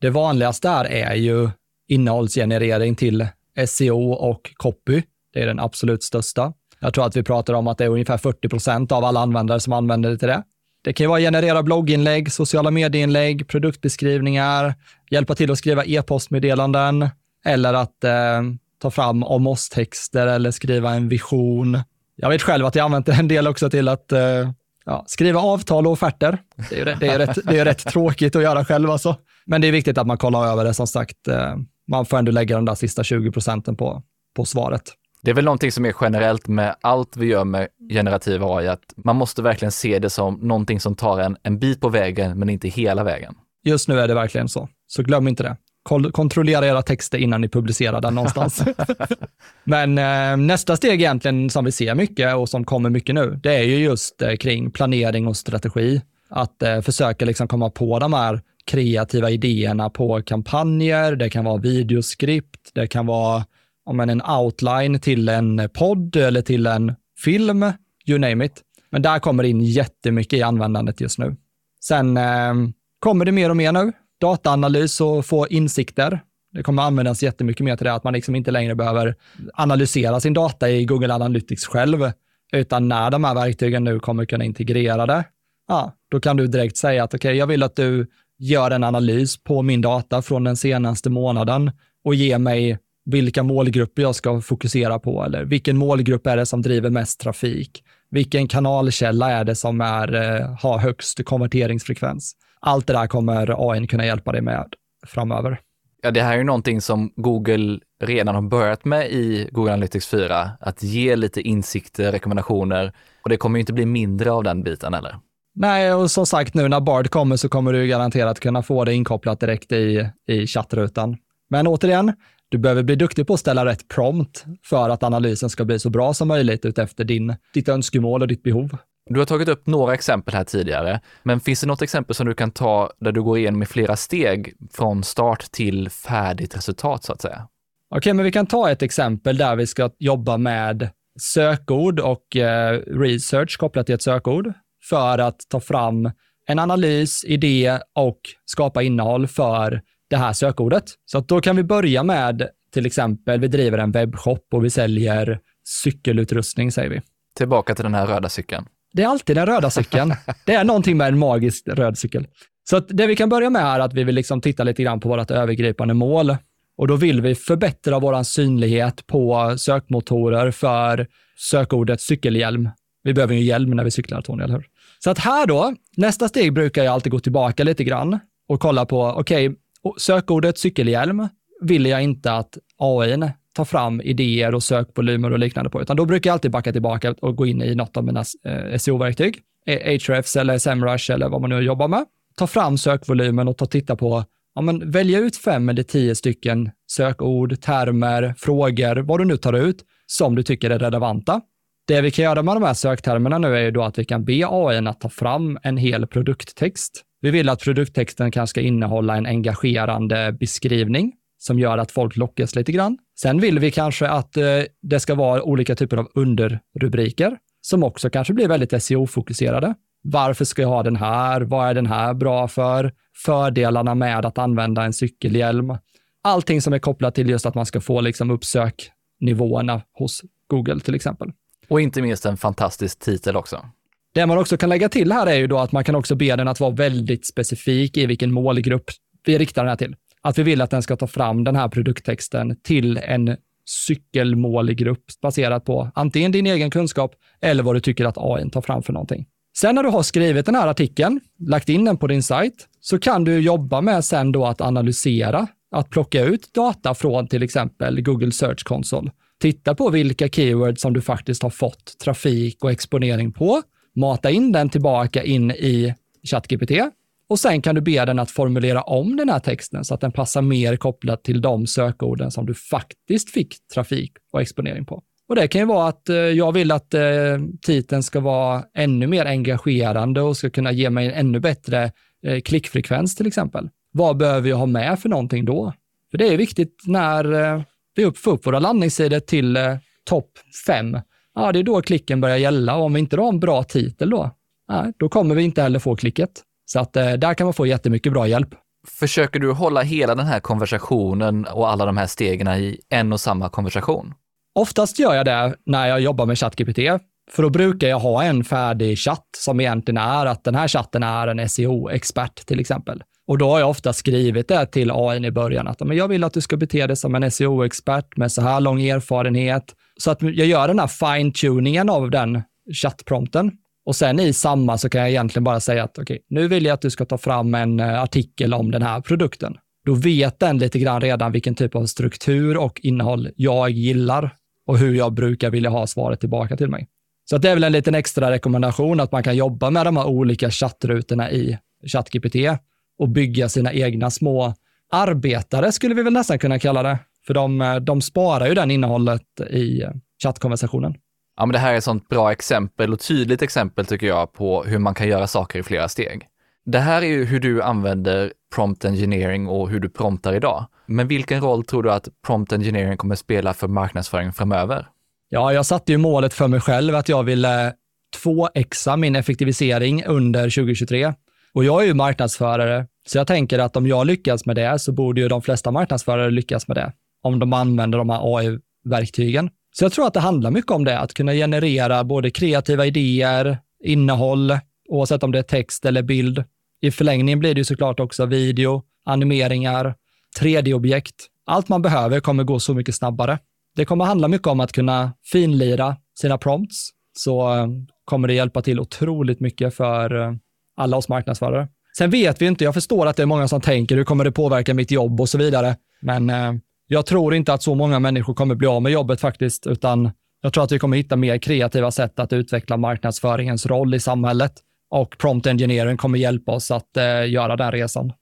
Det vanligaste där är ju innehållsgenerering till SEO och copy. Det är den absolut största. Jag tror att vi pratar om att det är ungefär 40 procent av alla användare som använder det till det. Det kan ju vara generera blogginlägg, sociala medieinlägg, produktbeskrivningar, hjälpa till att skriva e-postmeddelanden eller att eh, ta fram om oss-texter eller skriva en vision. Jag vet själv att jag använt en del också till att eh, ja, skriva avtal och offerter. Det är, det, är rätt, det är rätt tråkigt att göra själv alltså. Men det är viktigt att man kollar över det som sagt. Eh, man får ändå lägga de där sista 20 procenten på, på svaret. Det är väl någonting som är generellt med allt vi gör med generativ AI, att man måste verkligen se det som någonting som tar en en bit på vägen, men inte hela vägen. Just nu är det verkligen så, så glöm inte det. Kontrollera era texter innan ni publicerar den någonstans. [LAUGHS] Men eh, nästa steg egentligen som vi ser mycket och som kommer mycket nu, det är ju just eh, kring planering och strategi. Att eh, försöka liksom komma på de här kreativa idéerna på kampanjer, det kan vara videoskript, det kan vara om en outline till en podd eller till en film, you name it. Men där kommer det in jättemycket i användandet just nu. Sen eh, kommer det mer och mer nu dataanalys och få insikter. Det kommer användas jättemycket mer till det, att man liksom inte längre behöver analysera sin data i Google Analytics själv, utan när de här verktygen nu kommer kunna integrera det, ja, då kan du direkt säga att okej, okay, jag vill att du gör en analys på min data från den senaste månaden och ge mig vilka målgrupper jag ska fokusera på eller vilken målgrupp är det som driver mest trafik? Vilken kanalkälla är det som är, eh, har högst konverteringsfrekvens? Allt det där kommer AI kunna hjälpa dig med framöver. Ja, det här är ju någonting som Google redan har börjat med i Google Analytics 4, att ge lite insikter, rekommendationer och det kommer ju inte bli mindre av den biten eller? Nej, och som sagt nu när Bard kommer så kommer du garanterat kunna få det inkopplat direkt i, i chattrutan. Men återigen, du behöver bli duktig på att ställa rätt prompt för att analysen ska bli så bra som möjligt utefter din, ditt önskemål och ditt behov. Du har tagit upp några exempel här tidigare, men finns det något exempel som du kan ta där du går igenom i flera steg från start till färdigt resultat så att säga? Okej, men vi kan ta ett exempel där vi ska jobba med sökord och eh, research kopplat till ett sökord för att ta fram en analys, idé och skapa innehåll för det här sökordet. Så att då kan vi börja med till exempel, vi driver en webbshop och vi säljer cykelutrustning, säger vi. Tillbaka till den här röda cykeln. Det är alltid den röda cykeln. [LAUGHS] det är någonting med en magisk röd cykel. Så att det vi kan börja med är att vi vill liksom titta lite grann på vårt övergripande mål. Och då vill vi förbättra vår synlighet på sökmotorer för sökordet cykelhjälm. Vi behöver ju hjälm när vi cyklar, Tony, eller hur? Så att här då, nästa steg brukar jag alltid gå tillbaka lite grann och kolla på, okej, okay, sökordet cykelhjälm vill jag inte att AI ta fram idéer och sökvolymer och liknande på, utan då brukar jag alltid backa tillbaka och gå in i något av mina eh, SEO-verktyg, eh, Ahrefs eller Semrush eller vad man nu jobbar med. Ta fram sökvolymen och ta titta på, ja men välja ut fem eller tio stycken sökord, termer, frågor, vad du nu tar ut, som du tycker är relevanta. Det vi kan göra med de här söktermerna nu är ju då att vi kan be AI att ta fram en hel produkttext. Vi vill att produkttexten kanske ska innehålla en engagerande beskrivning som gör att folk lockas lite grann. Sen vill vi kanske att eh, det ska vara olika typer av underrubriker som också kanske blir väldigt SEO-fokuserade. Varför ska jag ha den här? Vad är den här bra för? Fördelarna med att använda en cykelhjälm. Allting som är kopplat till just att man ska få liksom upp söknivåerna hos Google till exempel. Och inte minst en fantastisk titel också. Det man också kan lägga till här är ju då att man kan också be den att vara väldigt specifik i vilken målgrupp vi riktar den här till. Att vi vill att den ska ta fram den här produkttexten till en cykelmålgrupp baserat på antingen din egen kunskap eller vad du tycker att AI tar fram för någonting. Sen när du har skrivit den här artikeln, lagt in den på din sajt, så kan du jobba med sen då att analysera, att plocka ut data från till exempel Google Search Console. Titta på vilka keywords som du faktiskt har fått trafik och exponering på. Mata in den tillbaka in i ChatGPT och sen kan du be den att formulera om den här texten så att den passar mer kopplat till de sökorden som du faktiskt fick trafik och exponering på. Och det kan ju vara att eh, jag vill att eh, titeln ska vara ännu mer engagerande och ska kunna ge mig en ännu bättre eh, klickfrekvens till exempel. Vad behöver jag ha med för någonting då? För det är viktigt när vi får upp våra landningssidor till topp fem. Ja, det är då klicken börjar gälla och om vi inte har en bra titel då, nej, då kommer vi inte heller få klicket. Så att eh, där kan man få jättemycket bra hjälp. Försöker du hålla hela den här konversationen och alla de här stegen i en och samma konversation? Oftast gör jag det när jag jobbar med ChatGPT, för då brukar jag ha en färdig chatt som egentligen är att den här chatten är en SEO-expert till exempel. Och då har jag ofta skrivit det till AI i början, att men jag vill att du ska bete dig som en SEO-expert med så här lång erfarenhet. Så att jag gör den här fine-tuningen av den chattprompten. Och sen i samma så kan jag egentligen bara säga att okej, okay, nu vill jag att du ska ta fram en eh, artikel om den här produkten. Då vet den lite grann redan vilken typ av struktur och innehåll jag gillar och hur jag brukar vilja ha svaret tillbaka till mig. Så det är väl en liten extra rekommendation att man kan jobba med de här olika chattrutorna i ChatGPT och bygga sina egna små arbetare, skulle vi väl nästan kunna kalla det. För de, eh, de sparar ju den innehållet i eh, chattkonversationen. Ja, men det här är ett sånt bra exempel och tydligt exempel tycker jag på hur man kan göra saker i flera steg. Det här är ju hur du använder prompt engineering och hur du promptar idag. Men vilken roll tror du att prompt engineering kommer spela för marknadsföring framöver? Ja, jag satte ju målet för mig själv att jag ville 2xa min effektivisering under 2023. Och jag är ju marknadsförare, så jag tänker att om jag lyckas med det så borde ju de flesta marknadsförare lyckas med det, om de använder de här AI-verktygen. Så jag tror att det handlar mycket om det, att kunna generera både kreativa idéer, innehåll, oavsett om det är text eller bild. I förlängningen blir det ju såklart också video, animeringar, 3D-objekt. Allt man behöver kommer gå så mycket snabbare. Det kommer handla mycket om att kunna finlira sina prompts, så eh, kommer det hjälpa till otroligt mycket för eh, alla oss marknadsförare. Sen vet vi inte, jag förstår att det är många som tänker, hur kommer det påverka mitt jobb och så vidare. Men eh, jag tror inte att så många människor kommer bli av med jobbet faktiskt, utan jag tror att vi kommer hitta mer kreativa sätt att utveckla marknadsföringens roll i samhället och prompt engineering kommer hjälpa oss att eh, göra den resan.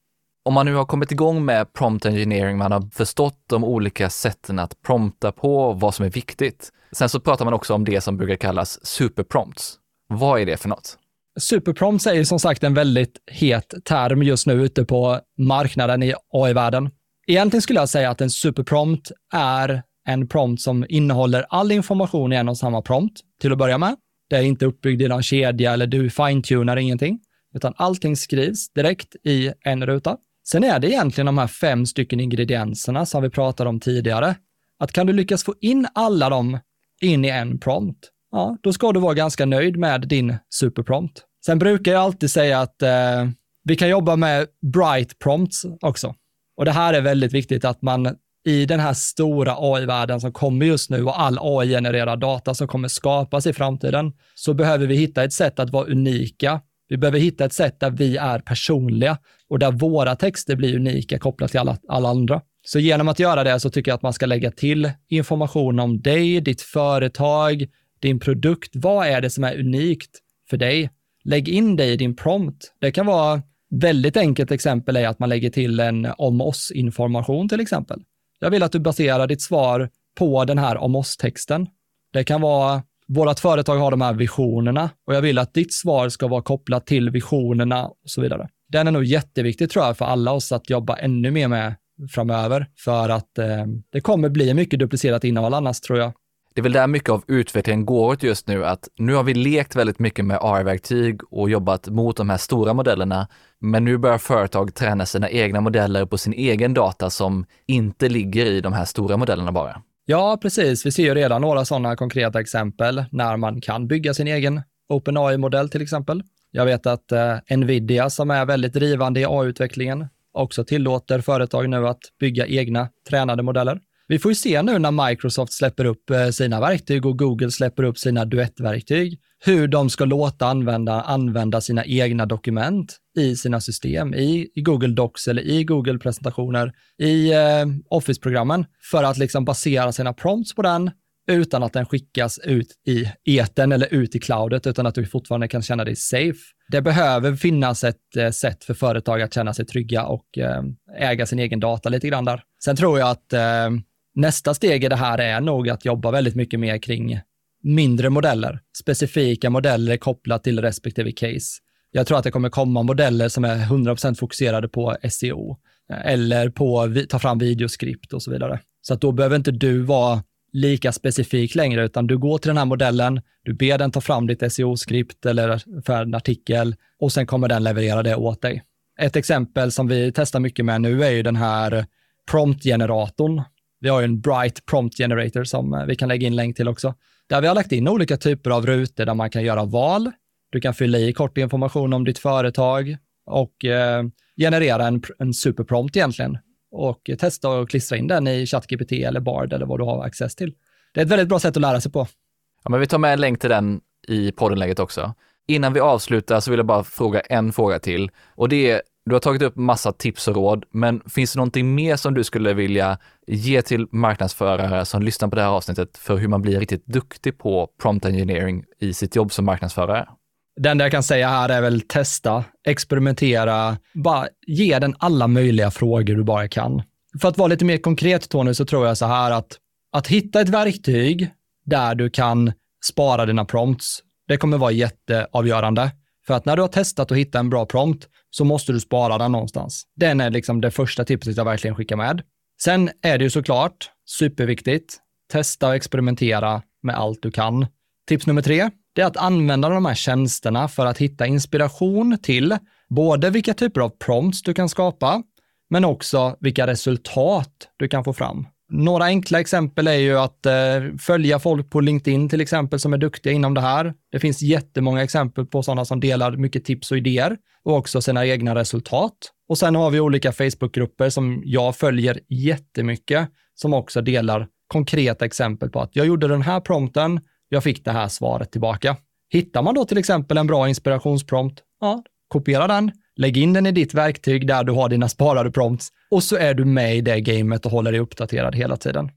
Om man nu har kommit igång med prompt engineering, man har förstått de olika sätten att prompta på, vad som är viktigt. Sen så pratar man också om det som brukar kallas superprompts. Vad är det för något? Superprompts är ju som sagt en väldigt het term just nu ute på marknaden i AI-världen. Egentligen skulle jag säga att en superprompt är en prompt som innehåller all information i en och samma prompt till att börja med. Det är inte uppbyggd i någon kedja eller du finetunar ingenting, utan allting skrivs direkt i en ruta. Sen är det egentligen de här fem stycken ingredienserna som vi pratade om tidigare. Att kan du lyckas få in alla dem in i en prompt, ja, då ska du vara ganska nöjd med din superprompt. Sen brukar jag alltid säga att eh, vi kan jobba med bright prompts också. Och det här är väldigt viktigt att man i den här stora AI-världen som kommer just nu och all AI-genererad data som kommer skapas i framtiden, så behöver vi hitta ett sätt att vara unika. Vi behöver hitta ett sätt där vi är personliga och där våra texter blir unika kopplat till alla, alla andra. Så genom att göra det så tycker jag att man ska lägga till information om dig, ditt företag, din produkt. Vad är det som är unikt för dig? Lägg in det i din prompt. Det kan vara väldigt enkelt exempel är att man lägger till en om oss-information till exempel. Jag vill att du baserar ditt svar på den här om oss-texten. Det kan vara, vårt företag har de här visionerna och jag vill att ditt svar ska vara kopplat till visionerna och så vidare. Den är nog jätteviktig tror jag för alla oss att jobba ännu mer med framöver för att eh, det kommer bli mycket duplicerat innehåll annars tror jag. Det är väl där mycket av utvecklingen går åt just nu, att nu har vi lekt väldigt mycket med AI-verktyg och jobbat mot de här stora modellerna, men nu börjar företag träna sina egna modeller på sin egen data som inte ligger i de här stora modellerna bara. Ja, precis. Vi ser ju redan några sådana konkreta exempel när man kan bygga sin egen OpenAI-modell till exempel. Jag vet att eh, Nvidia som är väldigt drivande i AI-utvecklingen också tillåter företag nu att bygga egna tränade modeller. Vi får ju se nu när Microsoft släpper upp eh, sina verktyg och Google släpper upp sina duettverktyg, hur de ska låta använda, använda sina egna dokument i sina system, i, i Google Docs eller i Google-presentationer, i eh, Office-programmen, för att liksom basera sina prompts på den utan att den skickas ut i eten eller ut i cloudet, utan att du fortfarande kan känna dig safe. Det behöver finnas ett eh, sätt för företag att känna sig trygga och eh, äga sin egen data lite grann där. Sen tror jag att eh, nästa steg i det här är nog att jobba väldigt mycket mer kring mindre modeller, specifika modeller kopplat till respektive case. Jag tror att det kommer komma modeller som är 100% fokuserade på SEO eh, eller på att ta fram videoskript och så vidare. Så att då behöver inte du vara lika specifik längre, utan du går till den här modellen, du ber den ta fram ditt SEO-skript eller för en artikel och sen kommer den leverera det åt dig. Ett exempel som vi testar mycket med nu är ju den här promptgeneratorn vi har ju en Bright Prompt Generator som eh, vi kan lägga in länk till också. Där vi har lagt in olika typer av rutor där man kan göra val. Du kan fylla i kort information om ditt företag och eh, generera en, en superprompt egentligen och testa och klistra in den i ChatGPT eller Bard eller vad du har access till. Det är ett väldigt bra sätt att lära sig på. Ja, men vi tar med en länk till den i poddenläget också. Innan vi avslutar så vill jag bara fråga en fråga till och det är du har tagit upp massa tips och råd, men finns det någonting mer som du skulle vilja ge till marknadsförare som lyssnar på det här avsnittet för hur man blir riktigt duktig på prompt engineering i sitt jobb som marknadsförare? Det enda jag kan säga här är väl testa, experimentera, bara ge den alla möjliga frågor du bara kan. För att vara lite mer konkret Tony, så tror jag så här att, att hitta ett verktyg där du kan spara dina prompts, det kommer vara jätteavgörande. För att när du har testat och hittat en bra prompt så måste du spara den någonstans. Den är liksom det första tipset jag verkligen skickar med. Sen är det ju såklart superviktigt. Testa och experimentera med allt du kan. Tips nummer tre, det är att använda de här tjänsterna för att hitta inspiration till både vilka typer av prompts du kan skapa, men också vilka resultat du kan få fram. Några enkla exempel är ju att eh, följa folk på LinkedIn till exempel som är duktiga inom det här. Det finns jättemånga exempel på sådana som delar mycket tips och idéer och också sina egna resultat. Och sen har vi olika Facebookgrupper som jag följer jättemycket som också delar konkreta exempel på att jag gjorde den här prompten, jag fick det här svaret tillbaka. Hittar man då till exempel en bra inspirationsprompt, ja, kopiera den, lägg in den i ditt verktyg där du har dina sparade prompts och så är du med i det gamet och håller dig uppdaterad hela tiden.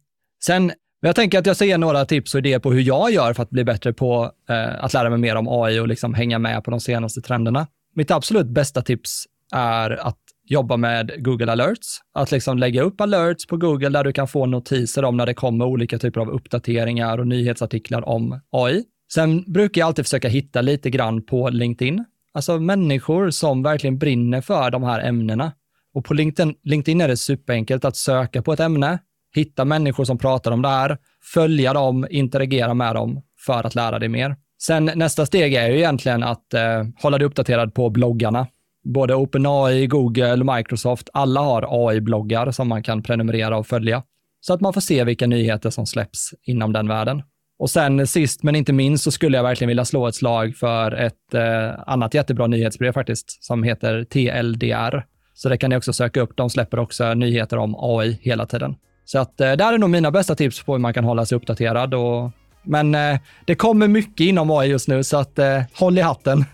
Sen, jag tänker att jag ska ge några tips och idéer på hur jag gör för att bli bättre på eh, att lära mig mer om AI och liksom hänga med på de senaste trenderna. Mitt absolut bästa tips är att jobba med Google Alerts. Att liksom lägga upp alerts på Google där du kan få notiser om när det kommer olika typer av uppdateringar och nyhetsartiklar om AI. Sen brukar jag alltid försöka hitta lite grann på LinkedIn. Alltså människor som verkligen brinner för de här ämnena. Och på LinkedIn, LinkedIn är det superenkelt att söka på ett ämne, hitta människor som pratar om det här, följa dem, interagera med dem för att lära dig mer. Sen nästa steg är ju egentligen att eh, hålla dig uppdaterad på bloggarna både OpenAI, Google, Microsoft, alla har AI-bloggar som man kan prenumerera och följa. Så att man får se vilka nyheter som släpps inom den världen. Och sen sist men inte minst så skulle jag verkligen vilja slå ett slag för ett eh, annat jättebra nyhetsbrev faktiskt, som heter TLDR. Så det kan ni också söka upp. De släpper också nyheter om AI hela tiden. Så att eh, där är nog mina bästa tips på hur man kan hålla sig uppdaterad. Och, men eh, det kommer mycket inom AI just nu, så att eh, håll i hatten.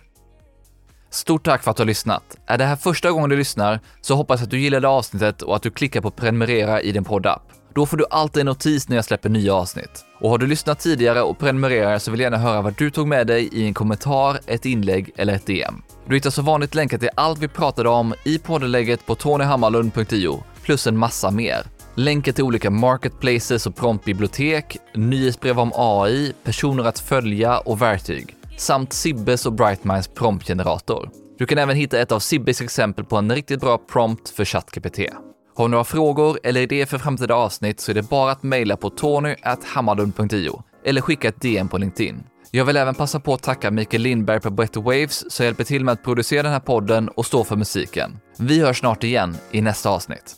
Stort tack för att du har lyssnat. Är det här första gången du lyssnar så hoppas jag att du gillade avsnittet och att du klickar på prenumerera i din poddapp. Då får du alltid en notis när jag släpper nya avsnitt. Och har du lyssnat tidigare och prenumererar så vill jag gärna höra vad du tog med dig i en kommentar, ett inlägg eller ett DM. Du hittar som vanligt länkar till allt vi pratade om i poddenlägget på tonyhammarlund.io, plus en massa mer. Länkar till olika marketplaces och promptbibliotek, nyhetsbrev om AI, personer att följa och verktyg samt Sibbes och Brightminds promptgenerator. Du kan även hitta ett av Sibbes exempel på en riktigt bra prompt för ChatGPT. Har du några frågor eller idéer för framtida avsnitt så är det bara att mejla på tony.hammarlund.io eller skicka ett DM på LinkedIn. Jag vill även passa på att tacka Mikael Lindberg på Better Waves som hjälper till med att producera den här podden och stå för musiken. Vi hörs snart igen i nästa avsnitt.